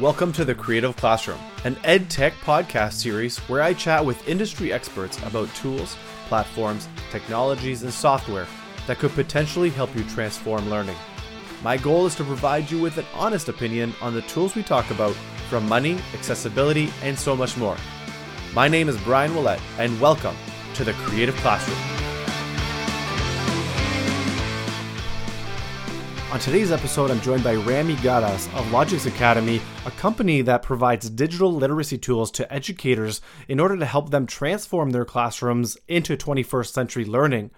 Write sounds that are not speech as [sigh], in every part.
Welcome to the Creative Classroom, an ed tech podcast series where I chat with industry experts about tools, platforms, technologies, and software that could potentially help you transform learning. My goal is to provide you with an honest opinion on the tools we talk about, from money, accessibility, and so much more. My name is Brian Willett, and welcome to the Creative Classroom. On today's episode, I'm joined by Rami Garas of Logics Academy, a company that provides digital literacy tools to educators in order to help them transform their classrooms into 21st century learning.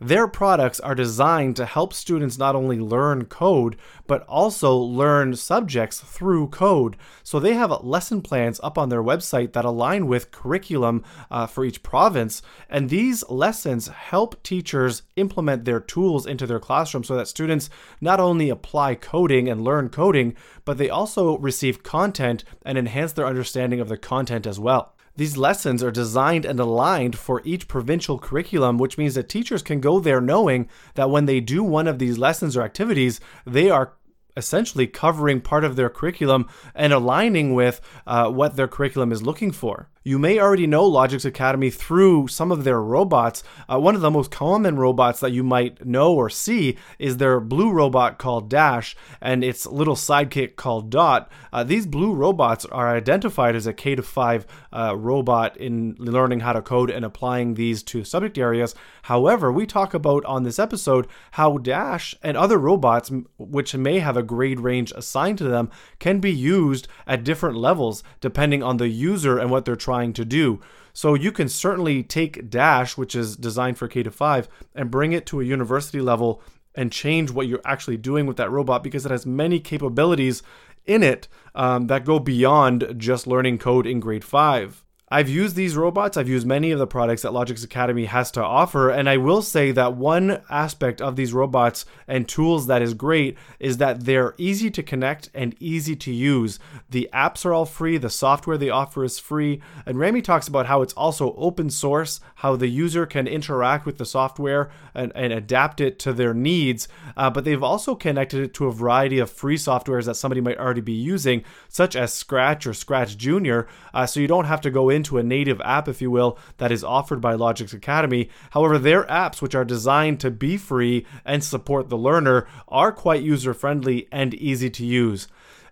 Their products are designed to help students not only learn code, but also learn subjects through code. So they have lesson plans up on their website that align with curriculum uh, for each province. And these lessons help teachers implement their tools into their classroom so that students not only apply coding and learn coding, but they also receive content and enhance their understanding of the content as well. These lessons are designed and aligned for each provincial curriculum, which means that teachers can go there knowing that when they do one of these lessons or activities, they are essentially covering part of their curriculum and aligning with uh, what their curriculum is looking for. You may already know Logics Academy through some of their robots. Uh, one of the most common robots that you might know or see is their blue robot called Dash and its little sidekick called Dot. Uh, these blue robots are identified as a K to 5 uh, robot in learning how to code and applying these to subject areas. However, we talk about on this episode how Dash and other robots, which may have a grade range assigned to them, can be used at different levels depending on the user and what they're trying to do. So you can certainly take Dash, which is designed for K to 5, and bring it to a university level and change what you're actually doing with that robot because it has many capabilities in it um, that go beyond just learning code in grade 5. I've used these robots, I've used many of the products that Logics Academy has to offer, and I will say that one aspect of these robots and tools that is great is that they're easy to connect and easy to use. The apps are all free, the software they offer is free, and Rami talks about how it's also open source, how the user can interact with the software and, and adapt it to their needs, uh, but they've also connected it to a variety of free softwares that somebody might already be using, such as Scratch or Scratch Junior, uh, so you don't have to go in into a native app, if you will, that is offered by Logics Academy. However, their apps, which are designed to be free and support the learner, are quite user friendly and easy to use.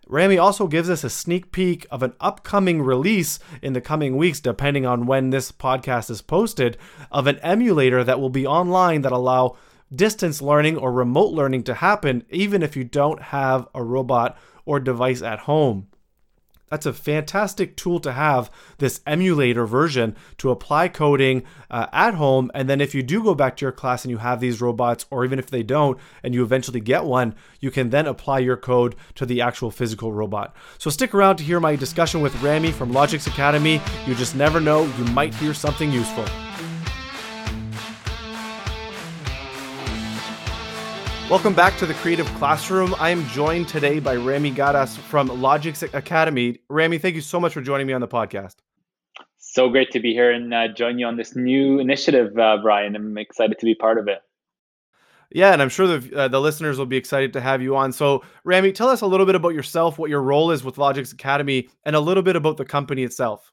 Rami also gives us a sneak peek of an upcoming release in the coming weeks, depending on when this podcast is posted, of an emulator that will be online that allow distance learning or remote learning to happen even if you don't have a robot or device at home. That's a fantastic tool to have, this emulator version to apply coding uh, at home. And then if you do go back to your class and you have these robots, or even if they don't, and you eventually get one, you can then apply your code to the actual physical robot. So stick around to hear my discussion with Rami from logics Academy. You just never know, you might hear something useful. Welcome back to the Creative Classroom. I am joined today by Rami Garas from Logics Academy. Rami, thank you so much for joining me on the podcast. So great to be here and uh, join you on this new initiative, uh, Brian. I'm excited to be part of it. Yeah, and I'm sure the, uh, the listeners will be excited to have you on. So, Rami, tell us a little bit about yourself, what your role is with Logics Academy, and a little bit about the company itself.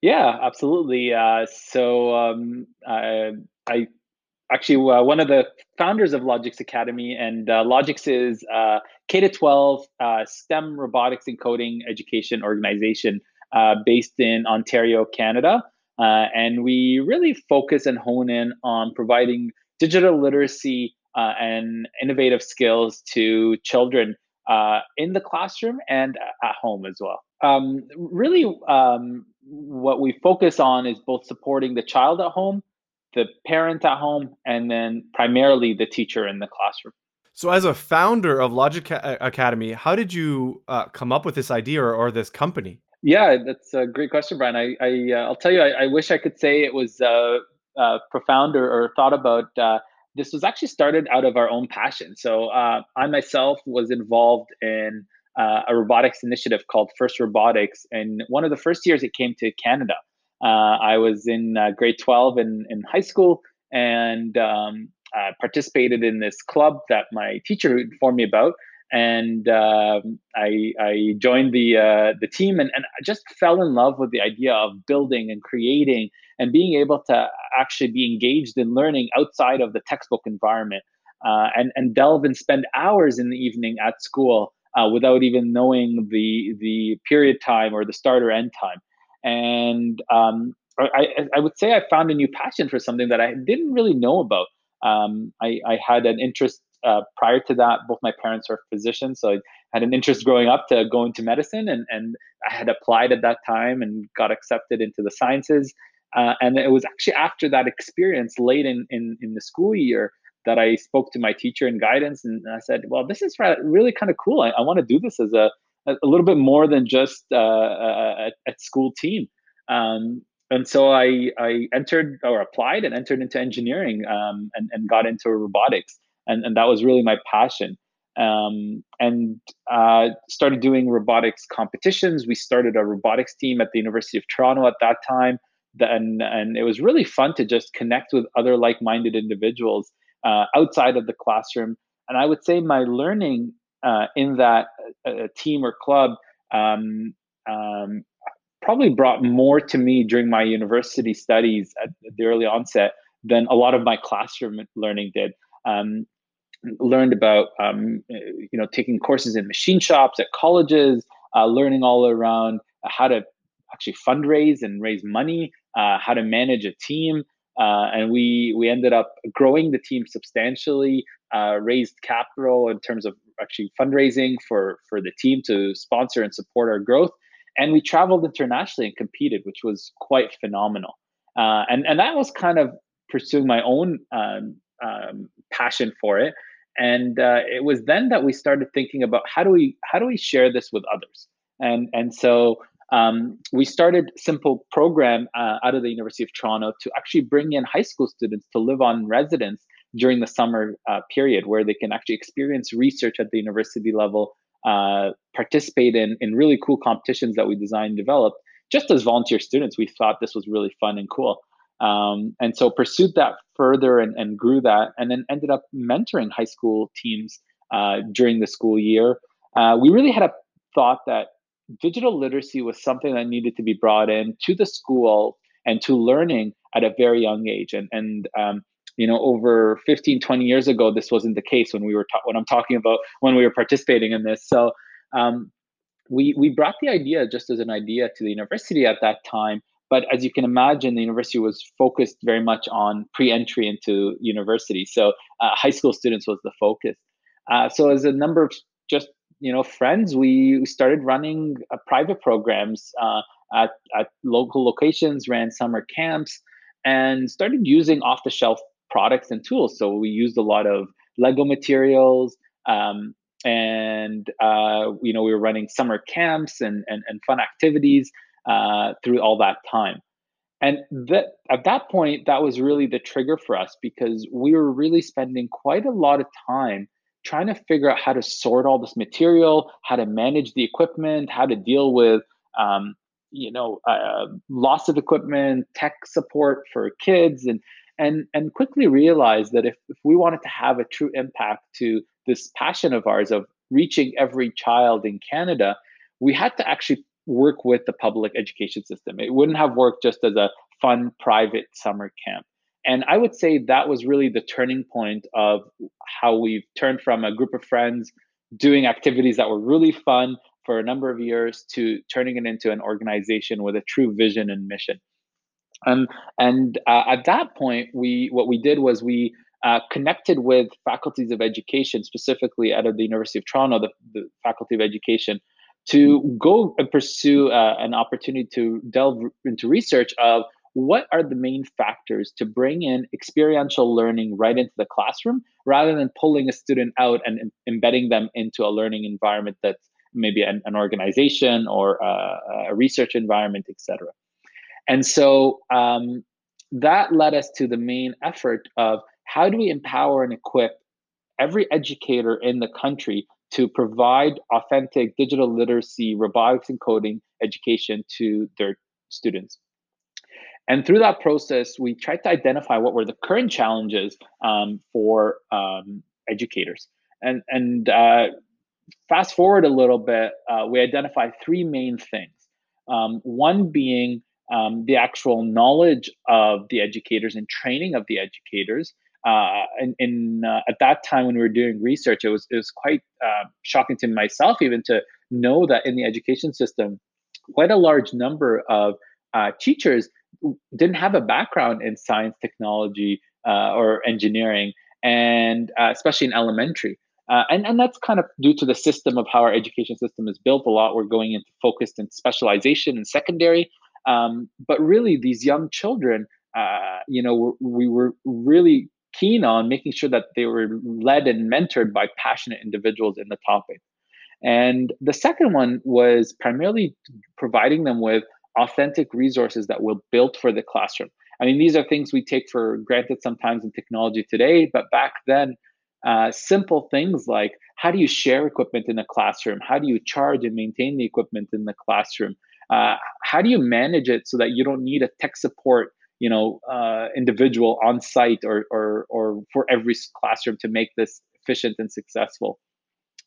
Yeah, absolutely. Uh, so, um, I, I actually uh, one of the founders of Logics Academy, and uh, Logics is uh, K to 12 uh, STEM robotics and coding education organization uh, based in Ontario, Canada. And we really focus and hone in on providing digital literacy and innovative skills to children in the classroom and at home as well. Um, really, um, what we focus on is both supporting the child at home the parent at home, and then primarily the teacher in the classroom. So, as a founder of Logic Academy, how did you uh, come up with this idea or, or, this company? Yeah, that's a great question, Brian. I, I will uh, tell you, I, I, wish I could say it was uh, uh profound or, or, thought about. Uh, this was actually started out of our own passion. So, uh, I myself was involved in a robotics initiative called First Robotics, and one of the first years it came to Canada. Uh, I was in uh, grade 12 in, in high school and um, participated in this club that my teacher informed me about. and um, I, I, joined the uh, the team and, and I just fell in love with the idea of building and creating and being able to actually be engaged in learning outside of the textbook environment uh, and and delve and spend hours in the evening at school uh, without even knowing the the period time or the start or end time and um, I, I would say I found a new passion for something that I didn't really know about. Um, I, I had an interest uh, prior to that, both my parents are physicians, so I had an interest growing up to go into medicine, and and I had applied at that time and got accepted into the sciences. Uh, and it was actually after that experience, late in in, in the school year, that I spoke to my teacher and guidance, and I said, "Well, this is really kind of cool. I, I want to do this as a a little bit more than just uh, a, a, school team." Um, and so I, I entered or applied and entered into engineering um, and, and got into robotics. And, and that was really my passion. Um, and uh, started doing robotics competitions. We started a robotics team at the university of toronto at that time. And, and it was really fun to just connect with other like-minded individuals uh, outside of the classroom. And i would say my learning uh, in that uh, team or club um, um, probably brought more to me during my university studies at the early onset than a lot of my classroom learning did. Um, learned about um, you know taking courses in machine shops at colleges, uh, learning all around how to actually fundraise and raise money, uh, how to manage a team, uh, and we we ended up growing the team substantially, uh, raised capital in terms of actually fundraising for for the team to sponsor and support our growth, and we traveled internationally and competed, which was quite phenomenal. Uh, and and that was kind of pursuing my own um, um, passion for it. And uh, it was then that we started thinking about how do we how do we share this with others. And and so um, we started simple program uh, out of the University of Toronto to actually bring in high school students to live on residence during the summer uh, period, where they can actually experience research at the university level uh, participate in in really cool competitions that we designed and developed just as volunteer students we thought this was really fun and cool. Um, and so pursued that further and, and grew that and then ended up mentoring high school teams uh, during the school year. Uh, we really had a thought that digital literacy was something that needed to be brought in to the school and to learning at a very young age. And and um, you know over 15 20 years ago this wasn't the case when we were ta- when i'm talking about when we were participating in this. So um, we we brought the idea just as an idea to the university at that time. But as you can imagine the university was focused very much on pre-entry into university. So uh, high school students was the focus. Uh, so as a number of just you know friends we started running uh, private programs uh, at, at local locations ran summer camps and started using off the shelf products and tools. So we used a lot of Lego materials, um, and uh, you know we were running summer camps and and, and fun activities uh, through all that time. And that at that point, that was really the trigger for us because we were really spending quite a lot of time trying to figure out how to sort all this material, how to manage the equipment, how to deal with um, you know uh, loss of equipment, tech support for kids, and and and quickly realized that if, if we wanted to have a true impact to this passion of ours of reaching every child in Canada, we had to actually work with the public education system. It wouldn't have worked just as a fun private summer camp. And I would say that was really the turning point of how we've turned from a group of friends doing activities that were really fun for a number of years to turning it into an organization with a true vision and mission. Um, and uh, at that point, we what we did was we uh, connected with faculties of education, specifically out of the University of Toronto, the, the Faculty of Education, to go and pursue uh, an opportunity to delve into research of what are the main factors to bring in experiential learning right into the classroom rather than pulling a student out and em- embedding them into a learning environment that's maybe an, an organization or uh, a research environment, et cetera. And so um, that led us to the main effort of how do we empower and equip every educator in the country to provide authentic digital literacy, robotics, and coding education to their students. And through that process, we tried to identify what were the current challenges um, for um, educators. And, and uh, fast forward a little bit, uh, we identified three main things. Um, one being um, the actual knowledge of the educators and training of the educators. Uh, and, and uh, at that time when we were doing research, it was it was quite uh, shocking to myself even to know that in the education system, quite a large number of uh, teachers didn't have a background in science, technology, uh, or engineering, and uh, especially in elementary. And, and that's kind of due to the system of how our education system is built. A lot we're going into focused in specialization in secondary. Um, but really, these young children, uh, you know, we were really keen on making sure that they were led and mentored by passionate individuals in the topic. And the second one was primarily providing them with authentic resources that were built for the classroom. I mean, these are things we take for granted sometimes in technology today, but back then, uh, simple things like how do you share equipment in a classroom? How do you charge and maintain the equipment in the classroom? Uh, how do you manage it so that you don't need a tech support, you know, uh, individual on site or, or or for every classroom to make this efficient and successful?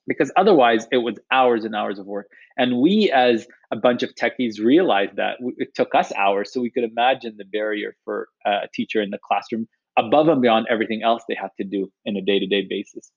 Because otherwise, it was hours and hours of work. And we, as a bunch of techies, realized that it took us hours, so we could imagine the barrier for a teacher in the classroom above and beyond everything else they have to do in a day to day basis.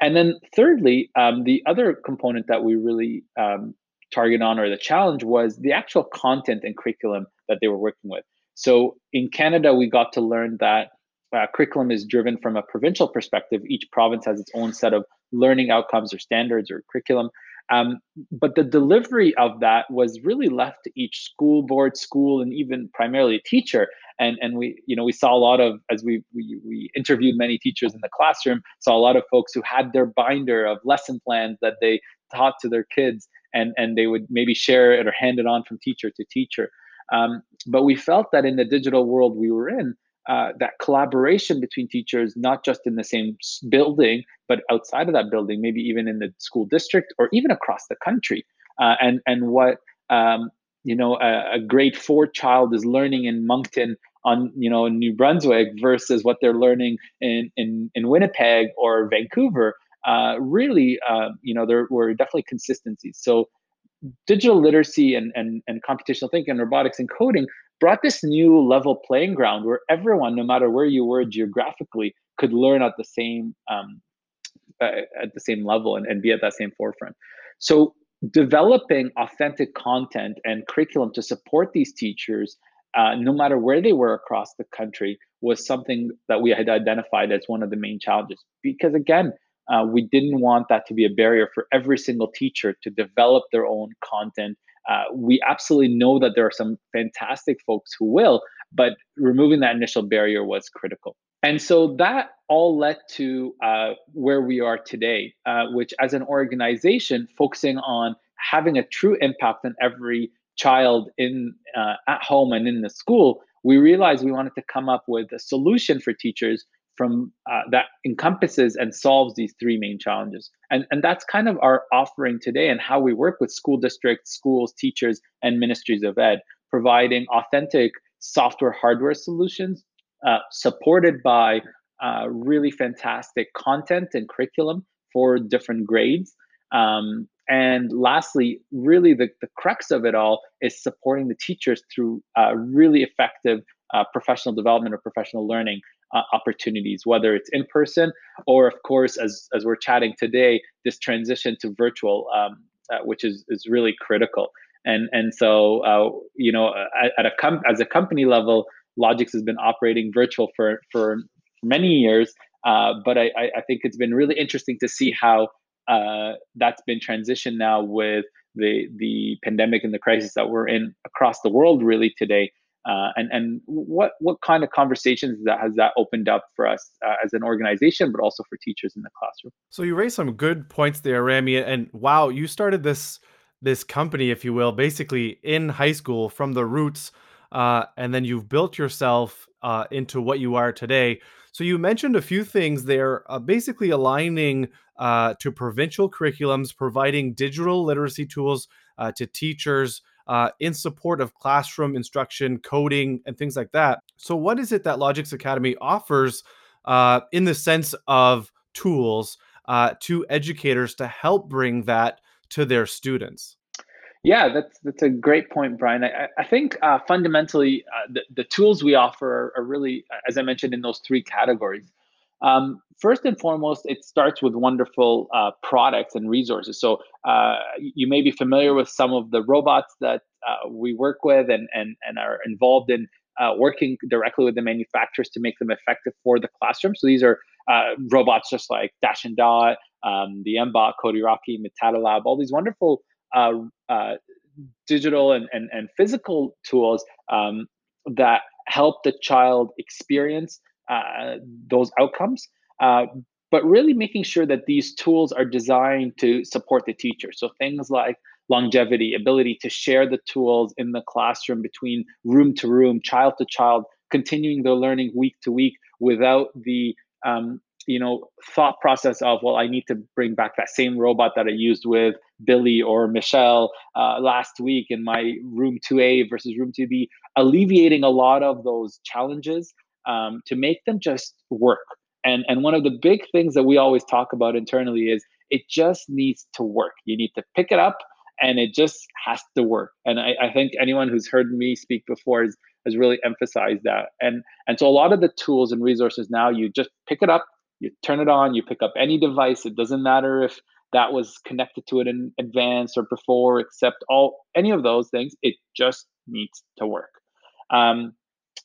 And then, thirdly, um, the other component that we really um, target on or the challenge was the actual content and curriculum that they were working with. So in Canada, we got to learn that uh, curriculum is driven from a provincial perspective. Each province has its own set of learning outcomes or standards or curriculum. Um, but the delivery of that was really left to each school board, school, and even primarily teacher. And and we you know we saw a lot of as we we, we interviewed many teachers in the classroom, saw a lot of folks who had their binder of lesson plans that they taught to their kids, and and they would maybe share it or hand it on from teacher to teacher. Um, but we felt that in the digital world we were in, uh, that collaboration between teachers, not just in the same building, but outside of that building, maybe even in the school district or even across the country. Uh, and and what um, you know a, a, grade four child is learning in Moncton on you know New Brunswick versus what they're learning in in, in Winnipeg or Vancouver. Uh, really, uh, you know, there were definitely consistencies. So digital literacy and, and, and computational thinking and robotics and coding brought this new level playing ground where everyone, no matter where you were geographically, could learn at the same um, uh, at the same level and, and be at that same forefront. So developing authentic content and curriculum to support these teachers, uh, no matter where they were across the country, was something that we had identified as one of the main challenges. Because again, uh, we didn't want that to be a barrier for every single teacher to develop their own content uh, we absolutely know that there are some fantastic folks who will, but removing that initial barrier was critical. And so that all led to uh, where we are today, uh, which as an organization focusing on having a true impact on every child in uh, at home and in the school, we realized we wanted to come up with a solution for teachers from uh, that encompasses and solves these three main challenges. And, and that's kind of our offering today and how we work with school districts, schools, teachers, and ministries of ed, providing authentic software hardware solutions uh, supported by uh, really fantastic content and curriculum for different grades. Um, and lastly, really the, the crux of it all is supporting the teachers through uh, really effective uh, professional development or professional learning uh, opportunities, whether it's in person or, of course, as as we're chatting today, this transition to virtual, um, uh, which is is really critical. And and so uh, you know, at, a com- as a company level, Logics has been operating virtual for for many years. Uh, but I, I think it's been really interesting to see how uh, that's been transitioned now with the the pandemic and the crisis that we're in across the world really today uh, and and what what kind of conversations that has that opened up for us uh, as an organization, but also for teachers in the classroom. So you raised some good points there, Rami. And wow, you started this this company, if you will, basically in high school from the roots, uh, and then you've built yourself uh, into what you are today. So you mentioned a few things there, uh, basically aligning uh, to provincial curriculums, providing digital literacy tools to teachers uh, in support of classroom instruction, coding, and things like that. So, what is it that Logics Academy offers uh, in the sense of tools? uh, to educators to help bring that to their students? Yeah, that's that's a great point, Brian. I, I think uh, fundamentally uh, the, the tools we offer are, are, really, as I mentioned, in those three categories. Um, first and foremost, it starts with wonderful uh, products and resources. So uh, you may be familiar with some of the robots that uh, we work with and, and, and are involved in uh, working directly with the manufacturers to make them effective for the classroom. So these are robots just like Dash and Dot, um, the MBot, Cody Matatalab, all these wonderful uh, uh, digital and, and, and physical tools um, that help the child experience uh, those outcomes. Uh, but really making sure that these tools are designed to support the teacher. So things like longevity, ability to share the tools in the classroom between room to room, child to child, continuing their learning week to week without the um, you know thought process of well i need to bring back that same robot that i used with billy or michelle uh, last week in my room 2a versus room 2b alleviating a lot of those challenges um, to make them just work and and one of the big things that we always talk about internally is it just needs to work you need to pick it up and it just has to work and i, I think anyone who's heard me speak before is, has really emphasized that and and so a lot of the tools and resources now you just pick it up you turn it on, you pick up any device. It doesn't matter if that was connected to it in advance or before, except all any of those things. It just needs to work. Um,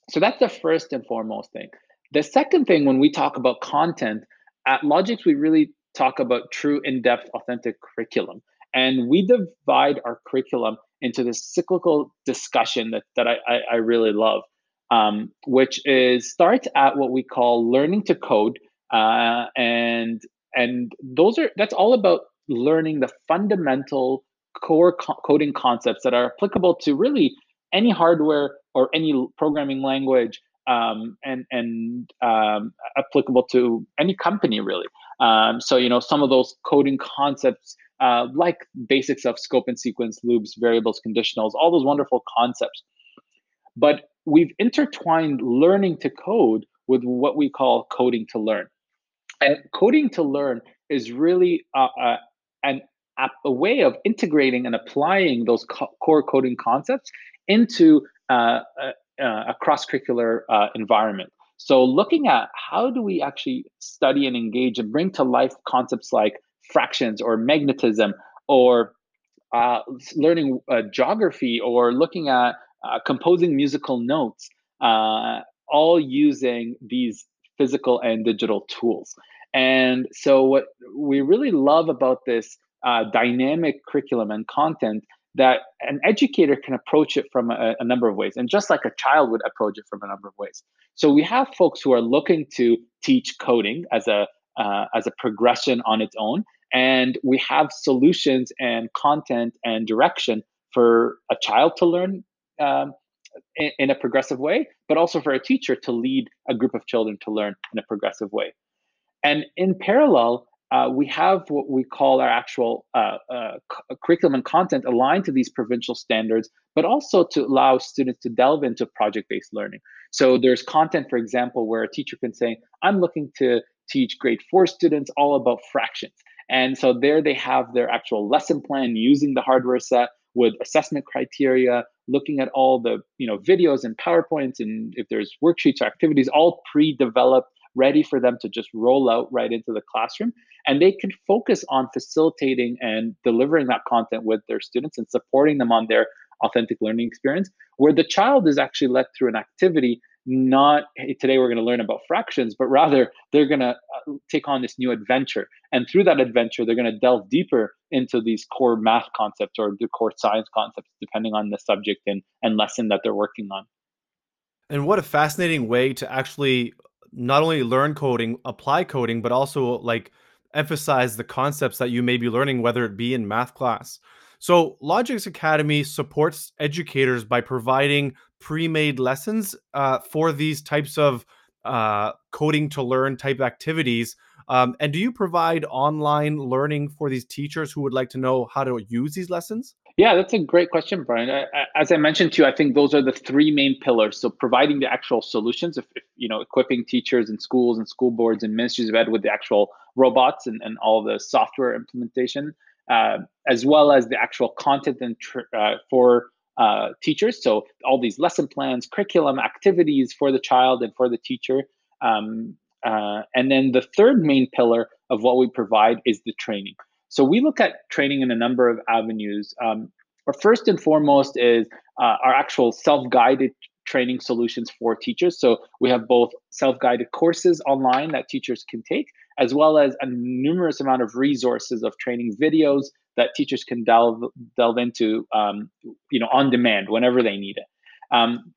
so that's the first and foremost thing. The second thing, when we talk about content at Logics, we really talk about true, in-depth, authentic curriculum, and we divide our curriculum into this cyclical discussion that that I I, I really love, um, which is starts at what we call learning to code, uh, and and those are that's all about learning the fundamental core co- coding concepts that are applicable to really any hardware or any programming language um, and and um, applicable to any company really. Um, so you know some of those coding concepts uh, like basics of scope and sequence, loops, variables, conditionals, all those wonderful concepts. But we've intertwined learning to code with what we call coding to learn. And coding to learn is really uh, uh, an a way of integrating and applying those co- core coding concepts into uh, a, a cross-curricular uh, environment. So looking at how do we actually study and engage and bring to life concepts like fractions or magnetism or uh, learning uh, geography or looking at composing musical notes, all using these physical and digital tools. And so, what we really love about this uh, dynamic curriculum and content that an educator can approach it from a, a, number of ways, and just like a child would approach it from a number of ways. So we have folks who are looking to teach coding as a uh, as a progression on its own, and we have solutions and content and direction for a child to learn um, in, in a progressive way, but also for a teacher to lead a group of children to learn in a progressive way. And in parallel, uh, we have what we call our actual uh, uh, curriculum and content aligned to these provincial standards, but also to allow students to delve into project based learning. So there's content, for example, where a teacher can say, I'm looking to teach grade four students all about fractions. And so there they have their actual lesson plan using the hardware set with assessment criteria, looking at all the you know videos and PowerPoints and if there's worksheets or activities, all pre-developed, ready for them to just roll out right into the classroom. And they can focus on facilitating and delivering that content with their students and supporting them on their authentic learning experience, where the child is actually led through an activity not hey, today we're going to learn about fractions, but rather they're going to uh, take on this new adventure. And through that adventure, they're going to delve deeper into these core math concepts or the core science concepts, depending on the subject and, and lesson that they're working on. And what a fascinating way to actually not only learn coding, apply coding, but also like emphasize the concepts that you may be learning, whether it be in math class. So, Logics Academy supports educators by providing pre-made lessons uh, for these types of uh, coding to learn type activities. Um, and do you provide online learning for these teachers who would like to know how to use these lessons? Yeah, that's a great question, Brian. As I mentioned to you, I think those are the three main pillars. So providing the actual solutions, if, if you know, equipping teachers and schools and school boards and ministries of ed with the actual robots and, and all the software implementation, uh, as well as the actual content and tr- uh, for uh, teachers. So all these lesson plans, curriculum, activities for the child and for the teacher. Um, uh, and then the third main pillar of what we provide is the training. So we look at training in a number of avenues. Um, first and foremost is uh, our actual self-guided training solutions for teachers. So we have both self-guided courses online that teachers can take, as well as a numerous amount of resources of training videos that teachers can delve delve into, um, you know, on demand whenever they need it. Um,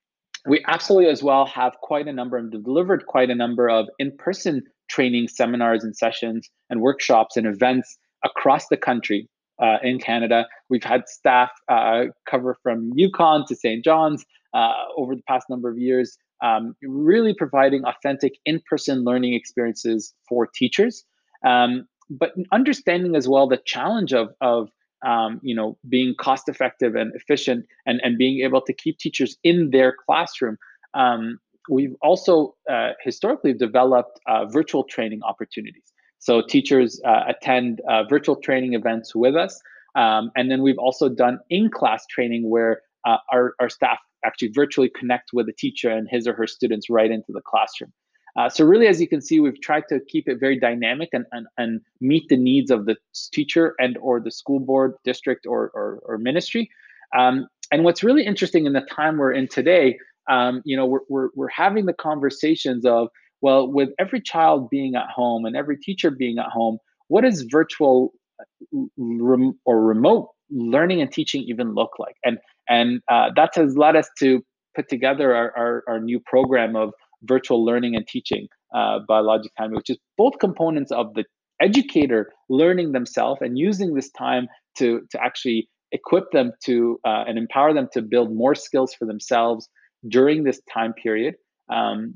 we absolutely as well have quite a number and delivered quite a number of in-person training seminars and sessions and workshops and events across the country uh, in Canada. We've had staff uh, cover from Yukon to St. John's uh, over the past number of years, um, really providing authentic in person learning experiences for teachers. Um, but understanding as well the challenge of, of um, you know, being cost effective and efficient and, and being able to keep teachers in their classroom. Um, we've also uh, historically developed uh, virtual training opportunities. So teachers uh, attend uh, virtual training events with us. Um, and then we've also done in-class training where uh, our, our staff actually virtually connect with the teacher and his or her students right into the classroom. Uh, so really, as you can see, we've tried to keep it very dynamic and, and, and meet the needs of the teacher and or the school board, district, or, or, or ministry. Um, and what's really interesting in the time we're in today, um, you know, we're, we're, we're having the conversations of, well, with every child being at home and every teacher being at home, what does virtual uh, rem- or remote learning and teaching even look like? And and uh, that has led us to put together our, our, our new program of virtual learning and teaching uh, by Logic Academy, which is both components of the educator learning themselves and using this time to to actually equip them to uh, and empower them to build more skills for themselves during this time period um,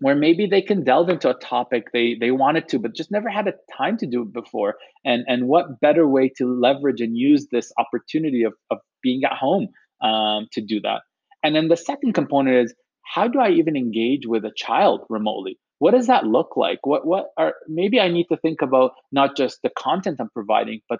where maybe they can delve into a topic they they wanted to but just never had a time to do it before and and what better way to leverage and use this opportunity of, of being at home um, to do that and then the second component is how do i even engage with a child remotely what does that look like what what are maybe i need to think about not just the content i'm providing but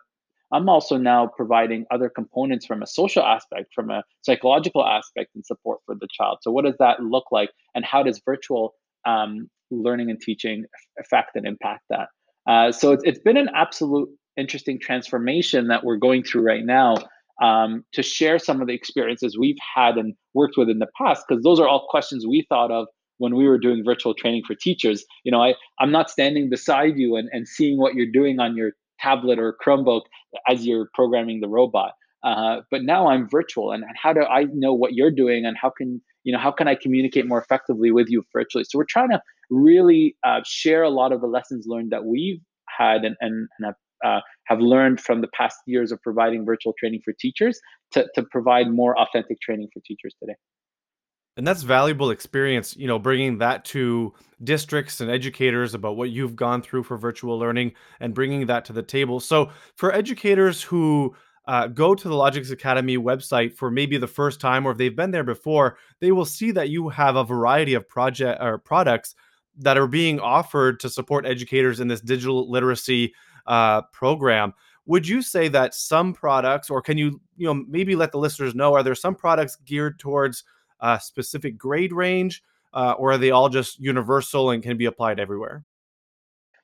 I'm also now providing other components from a social aspect, from a psychological aspect and support for the child. So, what does that look like? And how does virtual um, learning and teaching affect and impact that? Uh, so, it's, it's been an absolute interesting transformation that we're going through right now um, to share some of the experiences we've had and worked with in the past, because those are all questions we thought of when we were doing virtual training for teachers. You know, I, I'm not standing beside you and, and seeing what you're doing on your tablet or Chromebook as you're programming the robot. Uh, but now I'm virtual, and, and how do I know what you're doing, and how can you know how can I communicate more effectively with you virtually? So we're trying to really uh, share a lot of the lessons learned that we've had and and, and have, uh, have learned from the past years of providing virtual training for teachers to to provide more authentic training for teachers today and that's valuable experience you know bringing that to districts and educators about what you've gone through for virtual learning and bringing that to the table so for educators who uh, go to the Logics Academy website for maybe the first time, or if they've been there before, they will see that you have a variety of project or products that are being offered to support educators in this digital literacy uh, program. Would you say that some products, or can you, you know, maybe let the listeners know, are there some products geared towards a specific grade range, uh, or are they all just universal and can be applied everywhere?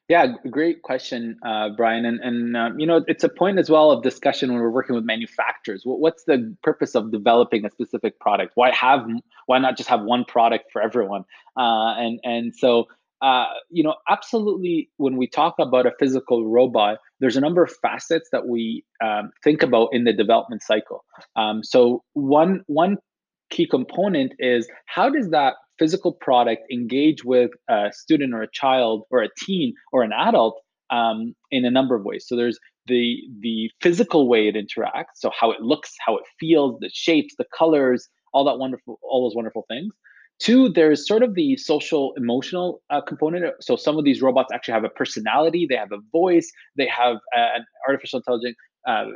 Yeah, great question, uh, Brian. And, and um, you know, it's a point as well of discussion when we're working with manufacturers. What's the purpose of developing a specific product? Why have why not just have one product for everyone? Uh, and and so uh, you know, absolutely. When we talk about a physical robot, there's a number of facets that we um, think about in the development cycle. Um, so one one key component is how does that physical product engage with a student or a child or a teen or an adult um, in a number of ways. So there's the the physical way it interacts, so how it looks, how it feels, the shapes, the colors, all that wonderful, all those wonderful things. Two, there's sort of the social emotional uh, component. So some of these robots actually have a personality, they have a voice, they have an artificial intelligence uh,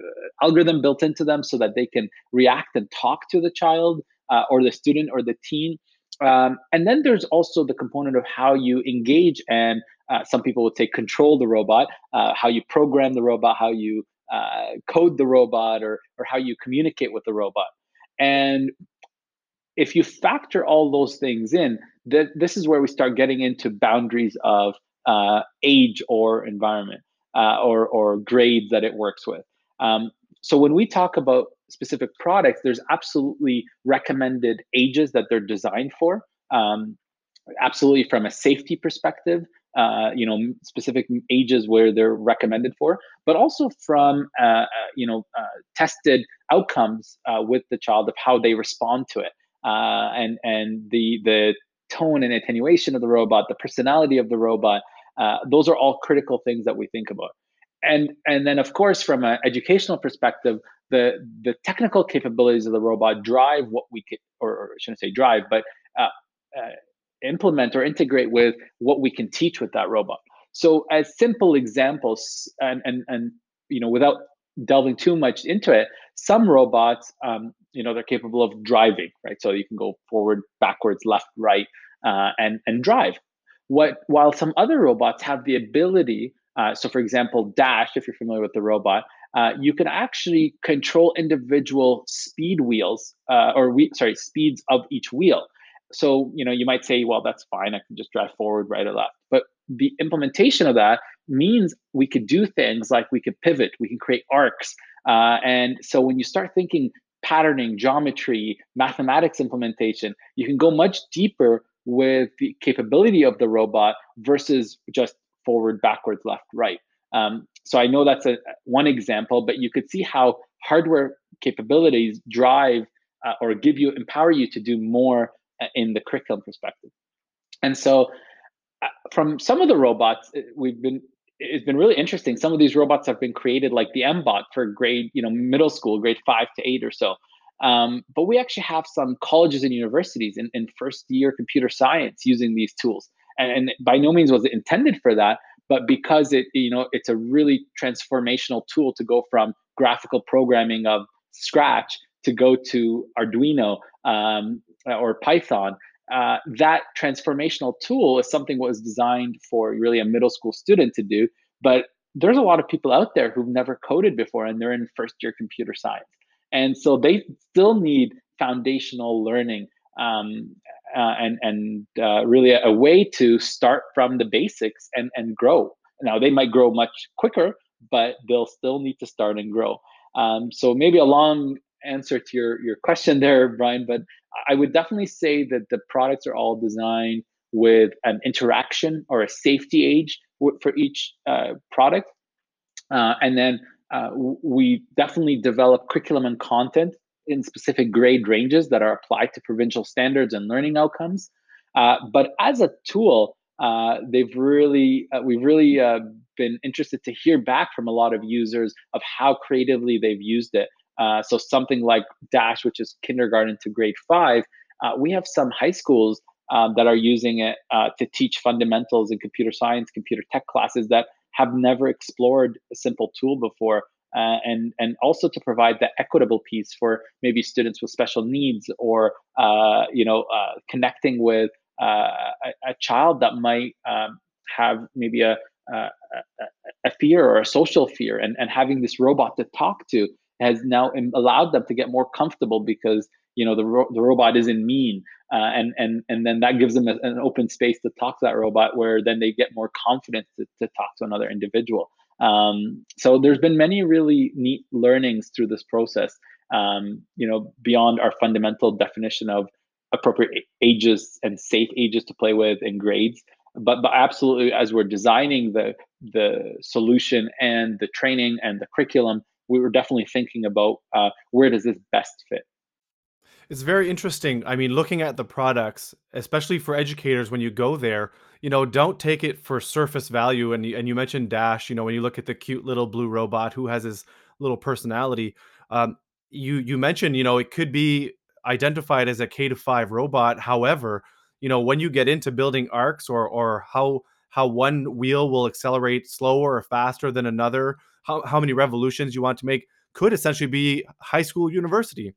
algorithm built into them so that they can react and talk to the child uh, or the student or the teen. Um, and then there's also the component of how you engage and uh, some people would say control the robot, uh, how you program the robot, how you uh, code the robot, or or how you communicate with the robot. And if you factor all those things in, that this is where we start getting into boundaries of uh, age or environment uh, or or grades that it works with. Um, so when we talk about specific products, there's absolutely recommended ages that they're designed for. Um, absolutely from a safety perspective, uh, you know, specific ages where they're recommended for, but also from uh, uh, you know uh, tested outcomes uh, with the child of how they respond to it, uh, and and the the tone and attenuation of the robot, the personality of the robot. those are all critical things that we think about and and then of course from an educational perspective the the technical capabilities of the robot drive what we could or, or I shouldn't say drive but uh, uh, implement or integrate with what we can teach with that robot. So as simple examples and and and you know without delving too much into it some robots um, you know they're capable of driving right? So you can go forward backwards left right uh, and and drive. What while some other robots have the ability uh, so, for example, Dash, if you're familiar with the robot, uh, you can actually control individual speed wheels uh, or we, sorry, speeds of each wheel. So, you know, you might say, well, that's fine. I can just drive forward, right, or left. But the implementation of that means we could do things like we could pivot, we can create arcs. Uh, and so when you start thinking patterning, geometry, mathematics implementation, you can go much deeper with the capability of the robot versus just forward, backwards, left, right. Um, so I know that's a one example, but you could see how hardware capabilities drive uh, or give you empower you to do more uh, in the curriculum perspective. And so, uh, from some of the robots, uh, we've been it's been really interesting. Some of these robots have been created, like the MBot for grade, you know, middle school, grade five to eight or so. Um, but we actually have some colleges and universities in, in first year computer science using these tools and, by no means was it intended for that but because it you know it's a really transformational tool to go from graphical programming of scratch to go to arduino um, or python uh, that transformational tool is something that was designed for really a middle school student to do. But there's a lot of people out there who've never coded before and they're in first year computer science. And so they still need foundational learning um, uh, and and uh, really a, a, way to start from the basics and and grow. Now they might grow much quicker, but they'll still need to start and grow. Um, so maybe a long answer to your your question there, Brian, but I would definitely say that the products are all designed with an interaction or a safety age for each uh, product, uh, and then uh, we definitely develop curriculum and content in specific grade ranges that are applied to provincial standards and learning outcomes. Uh, but as a tool, uh, they've really uh, we've really uh, been interested to hear back from a lot of users of how creatively they've used it. Uh, so something like Dash, which is kindergarten to grade five, uh, we have some high schools um, that are using it to teach fundamentals in computer science, computer tech classes that have never explored a simple tool before uh, and and also to provide the equitable piece for maybe students with special needs or uh, you know uh, connecting with uh, a, a, child that might um, have maybe a, a, a fear or a social fear. And, and having this robot to talk to has now allowed them to get more comfortable because you know the, ro- the robot isn't mean. Uh, and and and then that gives them a, an open space to talk to that robot where then they get more confidence to, to talk to another individual um, so there's been many really neat learnings through this process. Um, you know, beyond our fundamental definition of appropriate ages and safe ages to play with and grades, but but absolutely as we're designing the the solution and the training and the curriculum, we were definitely thinking about uh, where does this best fit. It's very interesting. I mean, looking at the products, especially for educators, when you go there, you know, don't take it for surface value. And you, and you mentioned Dash. You know, when you look at the cute little blue robot who has his little personality, um, you you mentioned, you know, it could be identified as a K to five robot. However, you know, when you get into building arcs or or how how one wheel will accelerate slower or faster than another, how, how many revolutions you want to make could essentially be high school university.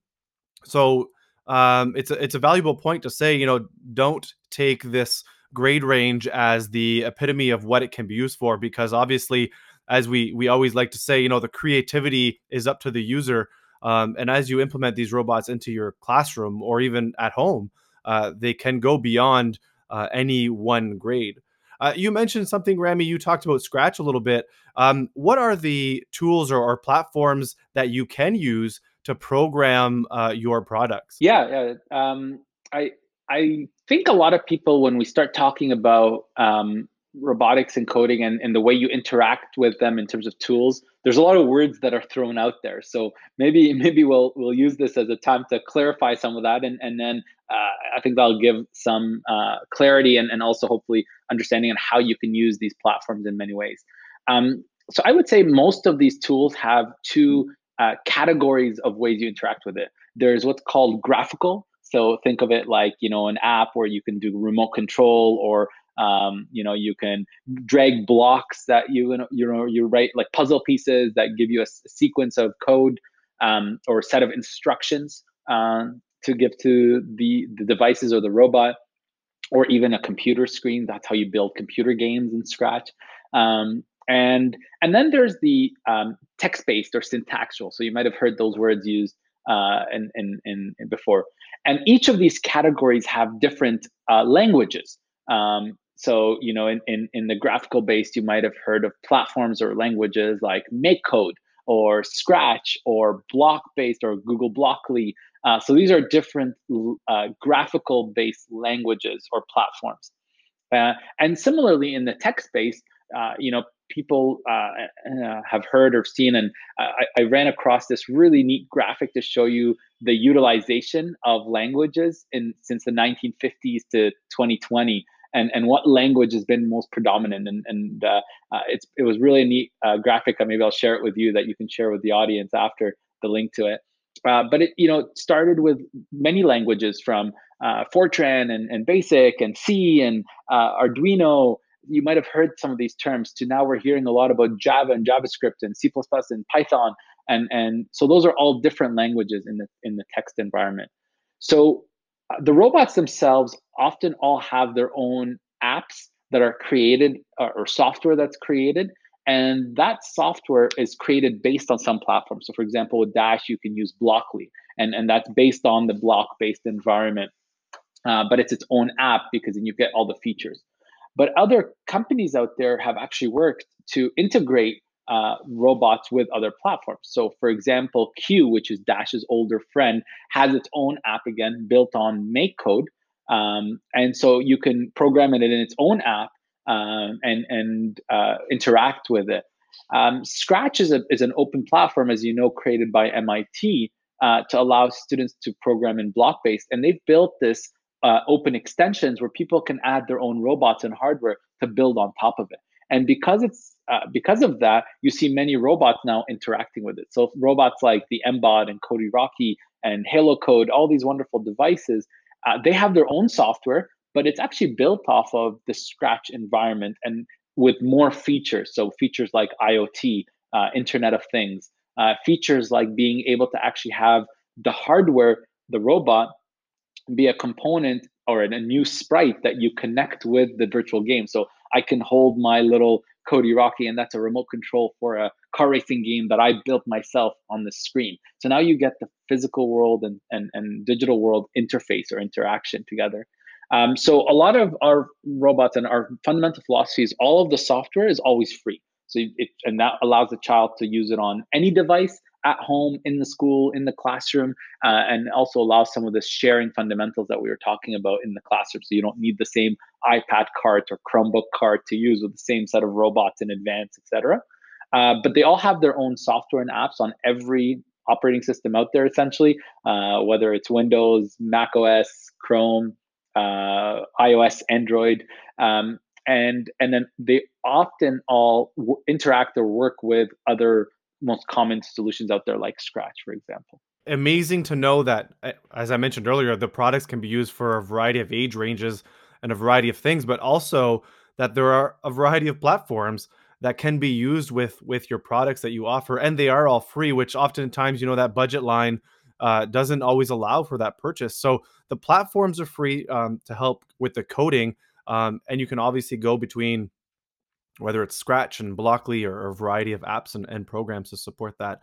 So um, it's a, it's a valuable point to say, you know, don't take this grade range as the epitome of what it can be used for, because obviously, as we we always like to say, you know, the creativity is up to the user. Um, and as you implement these robots into your classroom or even at home, uh, they can go beyond uh, any one grade. Uh, you mentioned something, Rami. You talked about Scratch a little bit. Um, what are the tools or, or, platforms that you can use to program uh, your products? Yeah, um, I I think a lot of people when we start talking about um, robotics and coding and, and the way you interact with them in terms of tools there's a lot of words that are thrown out there. So maybe [laughs] maybe we'll we'll use this as a time to clarify some of that and and then uh, i think that'll give some uh, clarity and, and also hopefully understanding on how you can use these platforms in many ways. Um, so i would say most of these tools have two uh, categories of ways you interact with it. There's what's called graphical so think of it like you know an app where you can do remote control or um, you know, you can drag blocks that you you know you write like puzzle pieces that give you a, sequence of code um, or a set of instructions um, to give to the the devices or the robot, or even a computer screen. That's how you build computer games in Scratch. Um, and and then there's the um, text-based or syntactical So you might have heard those words used uh, in, in, in before. And each of these categories have different uh, languages. Um, so, you know, in, in, in the graphical based, you might have heard of platforms or languages like MakeCode or Scratch or block based or Google Blockly. Uh, so these are different uh, graphical based languages or platforms. Uh, and similarly, in the text based, uh, you know, people uh, uh, have heard or seen, and I, I, ran across this really neat graphic to show you the utilization of languages in since the 1950s to 2020 and and what language has been most predominant and and uh, uh, it's it was really a neat uh, graphic maybe I'll share it with you that you can share with the audience after the link to it. Uh, but it you know started with many languages from uh, Fortran and, and Basic and C and uh, Arduino. You might have heard some of these terms. To now we're hearing a lot about Java and JavaScript and C++ and Python and and so those are all different languages in the in the text environment. So the robots themselves often all have their own apps that are created uh, or software that's created and that software is created based on some platform so for example with dash you can use blockly and, and that's based on the block based environment uh, but it's its own app because then you get all the features but other companies out there have actually worked to integrate uh, robots with other platforms. So, for example, Cue, which is Dash's older friend, has its own app again built on MakeCode, um, and so you can program it in its own app um, and and uh, interact with it. Um, Scratch is a is an open platform, as you know, created by MIT uh, to allow students to program in block based, and they've built this uh, open extensions where people can add their own robots and hardware to build on top of it. And because it's uh, because of that, you see many robots now interacting with it. So robots like the MBot and Codey Rocky and Halo Code, all these wonderful devices, uh, they have their own software, but it's actually built off of the Scratch environment and with more features. So features like IoT, uh, Internet of Things, uh, features like being able to actually have the hardware, the robot, be a component or a new sprite that you connect with the virtual game. So I can hold my little Codey Rocky, and that's a remote control for a car racing game that I built myself on the screen. So now you get the physical world and, and, and digital world interface or interaction together. Um, so a lot of our robots and our fundamental philosophy is all of the software is always free. So it, and that allows the child to use it on any device at home, in the school, in the classroom, uh, and also allow some of the sharing fundamentals that we were talking about in the classroom. So you don't need the same iPad cart or Chromebook cart to use with the same set of robots in advance, etc. Uh, but they all have their own software and apps on every operating system out there, essentially, uh, whether it's Windows, Mac OS, Chrome, uh, iOS, Android. Um, and and then they often all w- interact or work with other most common solutions out there like Scratch, for example. Amazing to know that, as I mentioned earlier, the products can be used for a variety of age ranges and a variety of things, but also that there are a variety of platforms that can be used with with your products that you offer and they are all free which oftentimes you know that budget line uh, doesn't always allow for that purchase so the platforms are free um, to help with the coding um, and you can obviously go between whether it's Scratch and Blockly or, a variety of apps and, and, programs to support that.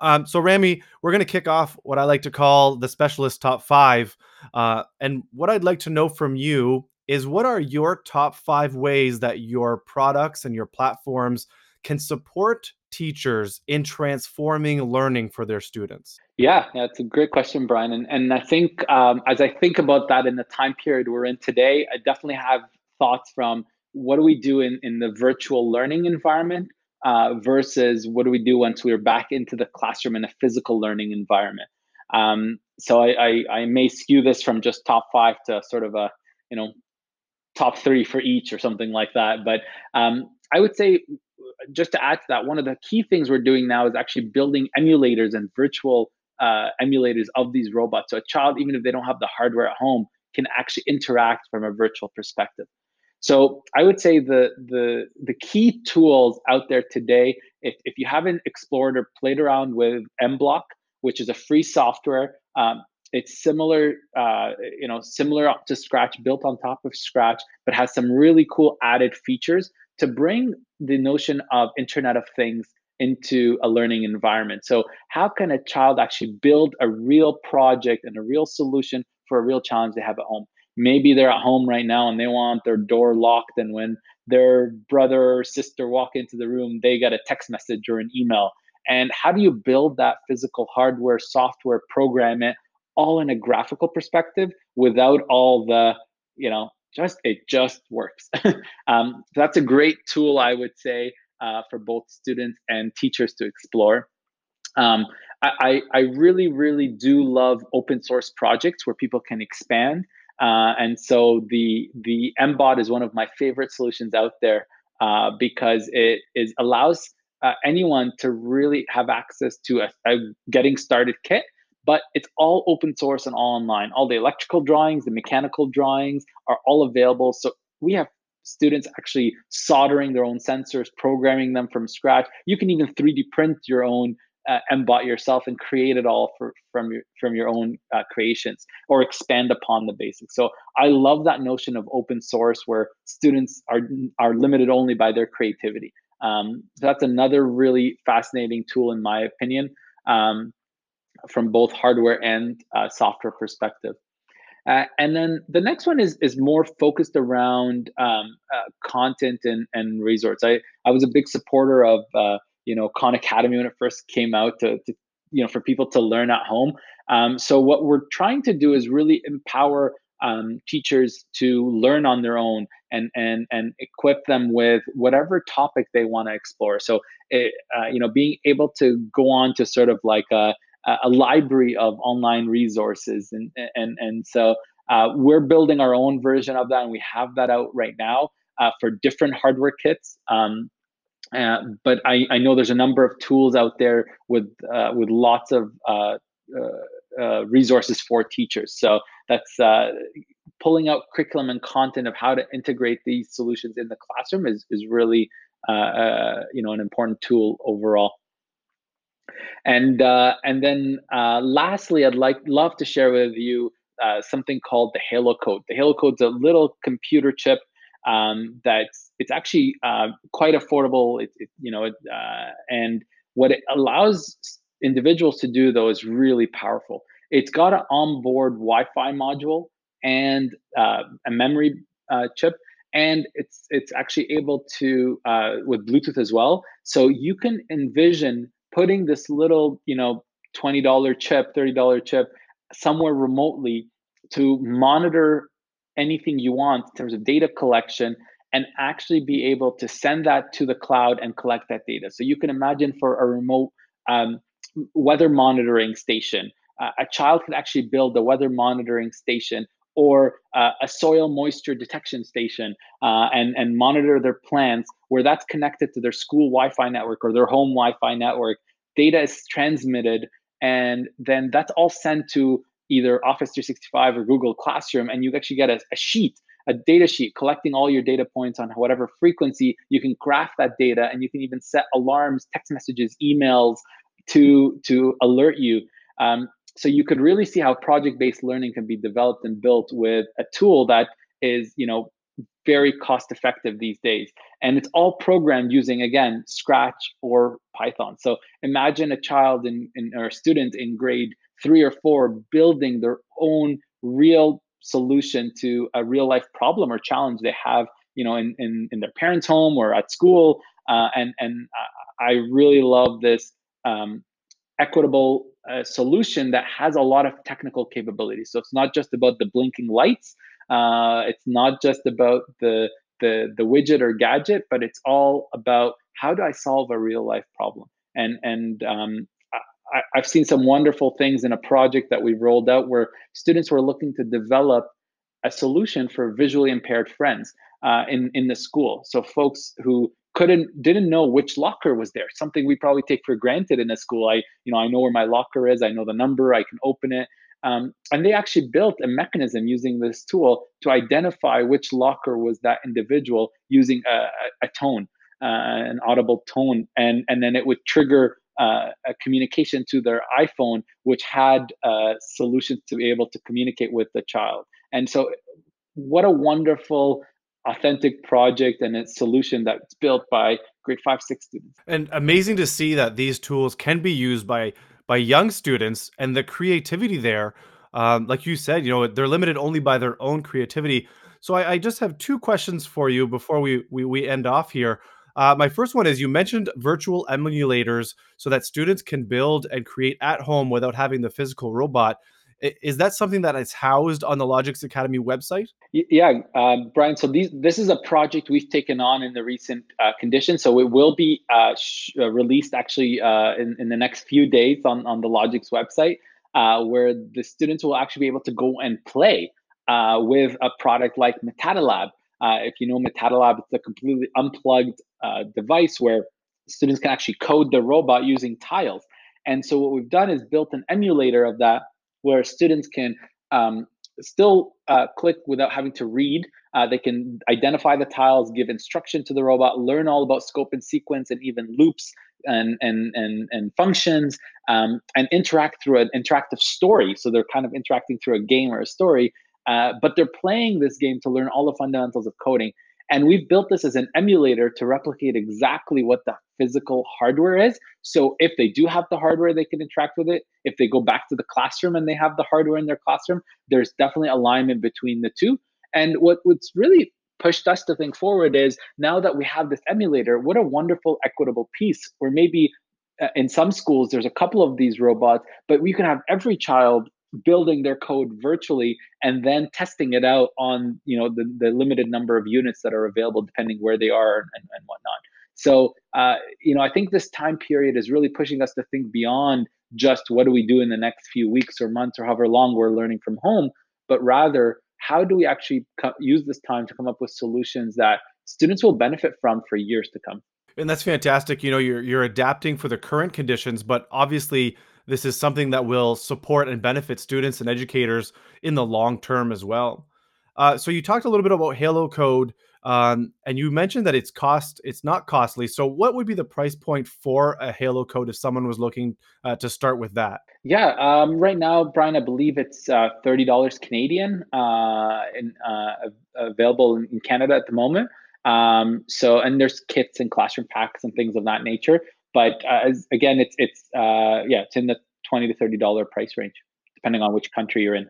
Um, so, Rami, we're going to kick off what I like to call the specialist top five. Uh, and what I'd like to know from you is what are your top five ways that your products and your platforms can support teachers in transforming learning for their students? Yeah, that's a great question, Brian. And, and I think um, as I think about that in the time period we're in today, I definitely have thoughts from what do we do in, in the virtual learning environment uh, versus what do we do once we're back into the classroom in a physical learning environment. Um, so I, I, I may skew this from just top five to sort of a you know top three for each or something like that. But um, I would say just to add to that, one of the key things we're doing now is actually building emulators and virtual uh, emulators of these robots. So a child, even if they don't have the hardware at home, can actually interact from a virtual perspective. So I would say the the the key tools out there today, if, if you haven't explored or played around with MBlock, which is a free software, um, it's similar, uh, you know, similar to Scratch, built on top of Scratch, but has some really cool added features to bring the notion of Internet of Things into a learning environment. So how can a child actually build a real project and a real solution for a real challenge they have at home? Maybe they're at home right now and they want their door locked and when their brother or sister walk into the room they get a text message or an email. And how do you build that physical hardware software program it all in a graphical perspective without all the you know just it just works? [laughs] Um, that's a great tool i would say uh, for both students and teachers to explore. Um, I, I really really do love open source projects where people can expand uh, and so the the MBot is one of my favorite solutions out there uh, because it is allows uh, anyone to really have access to a, a, getting started kit, but it's all open source and all online. All the electrical drawings, the mechanical drawings are all available. So we have students actually soldering their own sensors, programming them from scratch. You can even 3D print your own uh, MBot yourself and create it all for, from your from your own uh, creations or expand upon the basics. So I love that notion of open source where students are are limited only by their creativity. Um, so that's another really fascinating tool in my opinion um, from both hardware and uh, software perspective. Uh, and then the next one is is more focused around um, uh, content and, and resorts. I, I was a big supporter of uh, you know Khan Academy when it first came out to, to you know for people to learn at home. Um, so what we're trying to do is really empower um, teachers to learn on their own and and and equip them with whatever topic they want to explore. So it, uh, you know being able to go on to sort of like a, a library of online resources and and and so uh, we're building our own version of that and we have that out right now uh, for different hardware kits. Um, uh, but I, I know there's a number of tools out there with uh, with lots of uh, uh, uh resources for teachers. So that's pulling out curriculum and content of how to integrate these solutions in the classroom is is really you know an important tool overall. And and then lastly, I'd like love to share with you something called the Halo Code. The Halo Code's a little computer chip um, that's it's actually uh, quite affordable. It, it you know, it, uh, and what it allows individuals to do though is really powerful. It's got an onboard Wi-Fi module and uh, a memory uh, chip, and it's it's actually able to uh, with Bluetooth as well. So you can envision putting this little you know twenty dollar chip, thirty dollar chip somewhere remotely to monitor anything you want in terms of data collection and actually be able to send that to the cloud and collect that data. So you can imagine for a remote um, weather monitoring station, uh, a child can actually build a weather monitoring station or uh, a soil moisture detection station uh, and, and monitor their plants where that's connected to their school Wi-Fi network or their home Wi-Fi network. Data is transmitted and then that's all sent to either Office 365 or Google Classroom, and you actually get a, a sheet a data sheet collecting all your data points on whatever frequency. You can graph that data, and you can even set alarms, text messages, emails to to alert you. Um, so you could really see how project-based learning can be developed and built with a tool that is, you know, very cost effective these days. And it's all programmed using, again, Scratch or Python. So imagine a child in, in, or a student in grade three or four building their own real solution to a real life problem or challenge they have, you know, in, in, in their parents' home or at school. Uh, and, and I really love this um, equitable uh, solution that has a lot of technical capabilities. So it's not just about the blinking lights, uh, it's not just about the, the the widget or gadget, but it's all about how do I solve a real life problem. And and um, I, I've seen some wonderful things in a project that we've rolled out where students were looking to develop a solution for visually impaired friends uh, in in the school. So folks who couldn't didn't know which locker was there something we probably take for granted in a school. I you know i know where my locker is i know the number i can open it. Um, and they actually built a mechanism using this tool to identify which locker was that individual using a, a, tone, uh, an audible tone, and and then it would trigger uh, a communication to their iPhone, which had solutions to be able to communicate with the child. And so, what a wonderful, authentic project and its solution that's built by grade five, six students. And amazing to see that these tools can be used by by young students and the creativity there. Um, like you said, you know, they're limited only by their own creativity. So I, I just have two questions for you before we we, we end off here. Uh, my first one is you mentioned virtual emulators so that students can build and create at home without having the physical robot. Is that something that is housed on the Logics Academy website? Yeah, um, Brian. So these, this is a project we've taken on in the recent uh, conditions. So it will be uh, sh- uh, released actually uh, in, in the next few days on, on the Logics website, uh, where the students will actually be able to go and play uh, with a product like Matatalab. if you know Matatalab, it's a completely unplugged device where students can actually code the robot using tiles. And so what we've done is built an emulator of that where students can um, still uh, click without having to read. Uh, they can identify the tiles, give instruction to the robot, learn all about scope and sequence, and even loops and and and, and functions, um, and interact through an interactive story. So they're kind of interacting through a game or a story, uh, but they're playing this game to learn all the fundamentals of coding. And we've built this as an emulator to replicate exactly what the physical hardware is. So if they do have the hardware, they can interact with it. If they go back to the classroom and they have the hardware in their classroom, there's definitely alignment between the two. And what, what's really pushed us to think forward is now that we have this emulator, what a wonderful equitable piece where maybe uh, in some schools there's a couple of these robots, but we can have every child building their code virtually and then testing it out on you know the, the limited number of units that are available depending where they are and, and whatnot. So uh, you know i think this time period is really pushing us to think beyond just what do we do in the next few weeks or months or however long we're learning from home but rather how do we actually co- use this time to come up with solutions that students will benefit from for years to come. And that's fantastic. You know you're you're adapting for the current conditions but obviously this is something that will support and benefit students and educators in the long term as well. Uh, so you talked a little bit about Halo Code, um, and you mentioned that it's cost it's not costly. So what would be the price point for a Halo Code if someone was looking uh, to start with that? Yeah, um, right now, Brian, I believe it's uh, thirty dollars Canadian, uh, in, uh, available in Canada at the moment. Um, so, and there's kits and classroom packs and things of that nature. But uh, again, it's it's uh, yeah, it's in the twenty to thirty dollar price range, depending on which country you're in.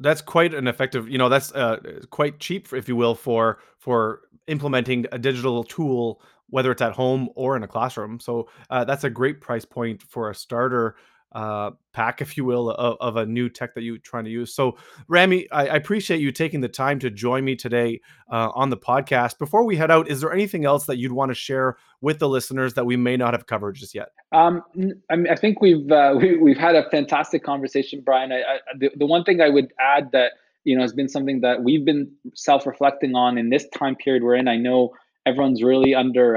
That's quite an effective, you know, that's uh, quite cheap, if you will, for for implementing a digital tool, whether it's at home or in a classroom. So uh, that's a great price point for a starter uh, pack, if you will, of, of, a new tech that you're trying to use. So, Rami, I, I appreciate you taking the time to join me today uh, on the podcast. Before we head out, is there anything else that you'd want to share with the listeners that we may not have covered just yet? Um, I, mean, I think we've uh, [laughs] we, have had a fantastic conversation, Brian. I, I, the, the one thing I would add that you know has been something that we've been self-reflecting on in this time period we're in. I know everyone's really under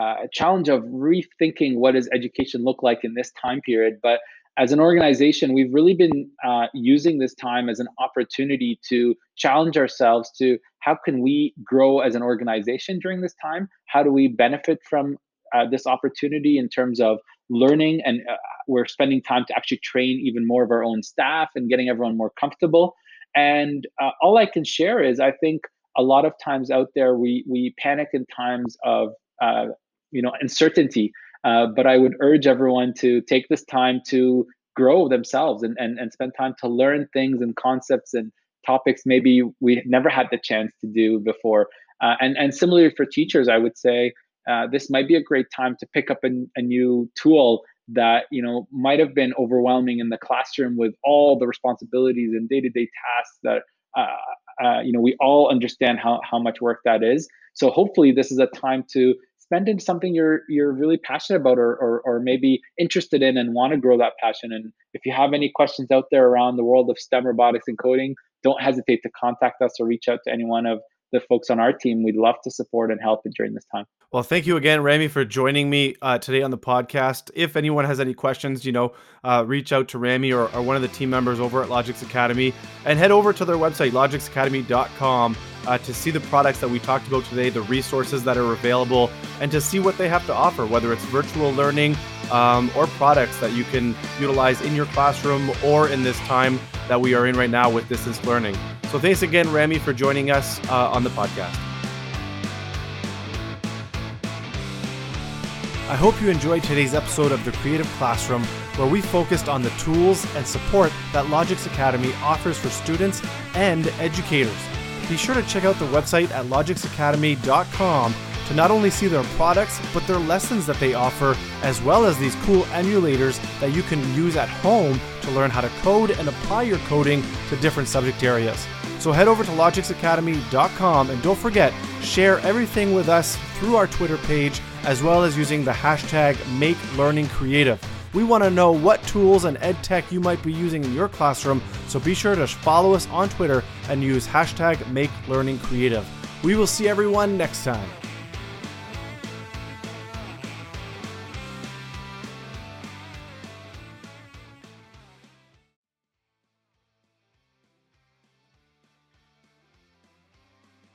uh, challenge of rethinking what does education look like in this time period. But as an organization, we've really been uh, using this time as an opportunity to challenge ourselves to how can we grow as an organization during this time? How do we benefit from uh, this opportunity in terms of learning? And uh, we're spending time to actually train even more of our own staff and getting everyone more comfortable. And uh, all I can share is I think a lot of times out there we we panic in times of uh, you know uncertainty uh, but I would urge everyone to take this time to grow themselves and, and, and spend time to learn things and concepts and topics maybe we never had the chance to do before. Uh, and, and similarly for teachers, I would say uh, this might be a great time to pick up a, a new tool that you know might have been overwhelming in the classroom with all the responsibilities and day-to-day tasks that uh, uh, you know we all understand how, how much work that is so hopefully this is a time to spend in something you're you're really passionate about or, or, or maybe interested in and want to grow that passion. And if you have any questions out there around the world of stem robotics and coding don't hesitate to contact us or reach out to any one of the folks on our team. We'd love to support and help during this time. Well, thank you again, Rami, for joining me uh, today on the podcast. If anyone has any questions, you know, uh, reach out to Rami or, or, one of the team members over at Logics Academy and head over to their website, logicsacademy.com, uh, to see the products that we talked about today, the resources that are available, and to see what they have to offer, whether it's virtual learning um, or products that you can utilize in your classroom or in this time that we are in right now with distance learning. So thanks again, Rami, for joining us uh, on the podcast. I hope you enjoyed today's episode of The Creative Classroom, where we focused on the tools and support that Logics Academy offers for students and educators. Be sure to check out the website at logicsacademy.com to not only see their products, but their lessons that they offer, as well as these cool emulators that you can use at home to learn how to code and apply your coding to different subject areas. So head over to logicsacademy.com and don't forget, share everything with us through our Twitter page, as well as using the hashtag MakeLearningCreative. We want to know what tools and ed tech you might be using in your classroom, so be sure to follow us on Twitter and use hashtag MakeLearningCreative. We will see everyone next time.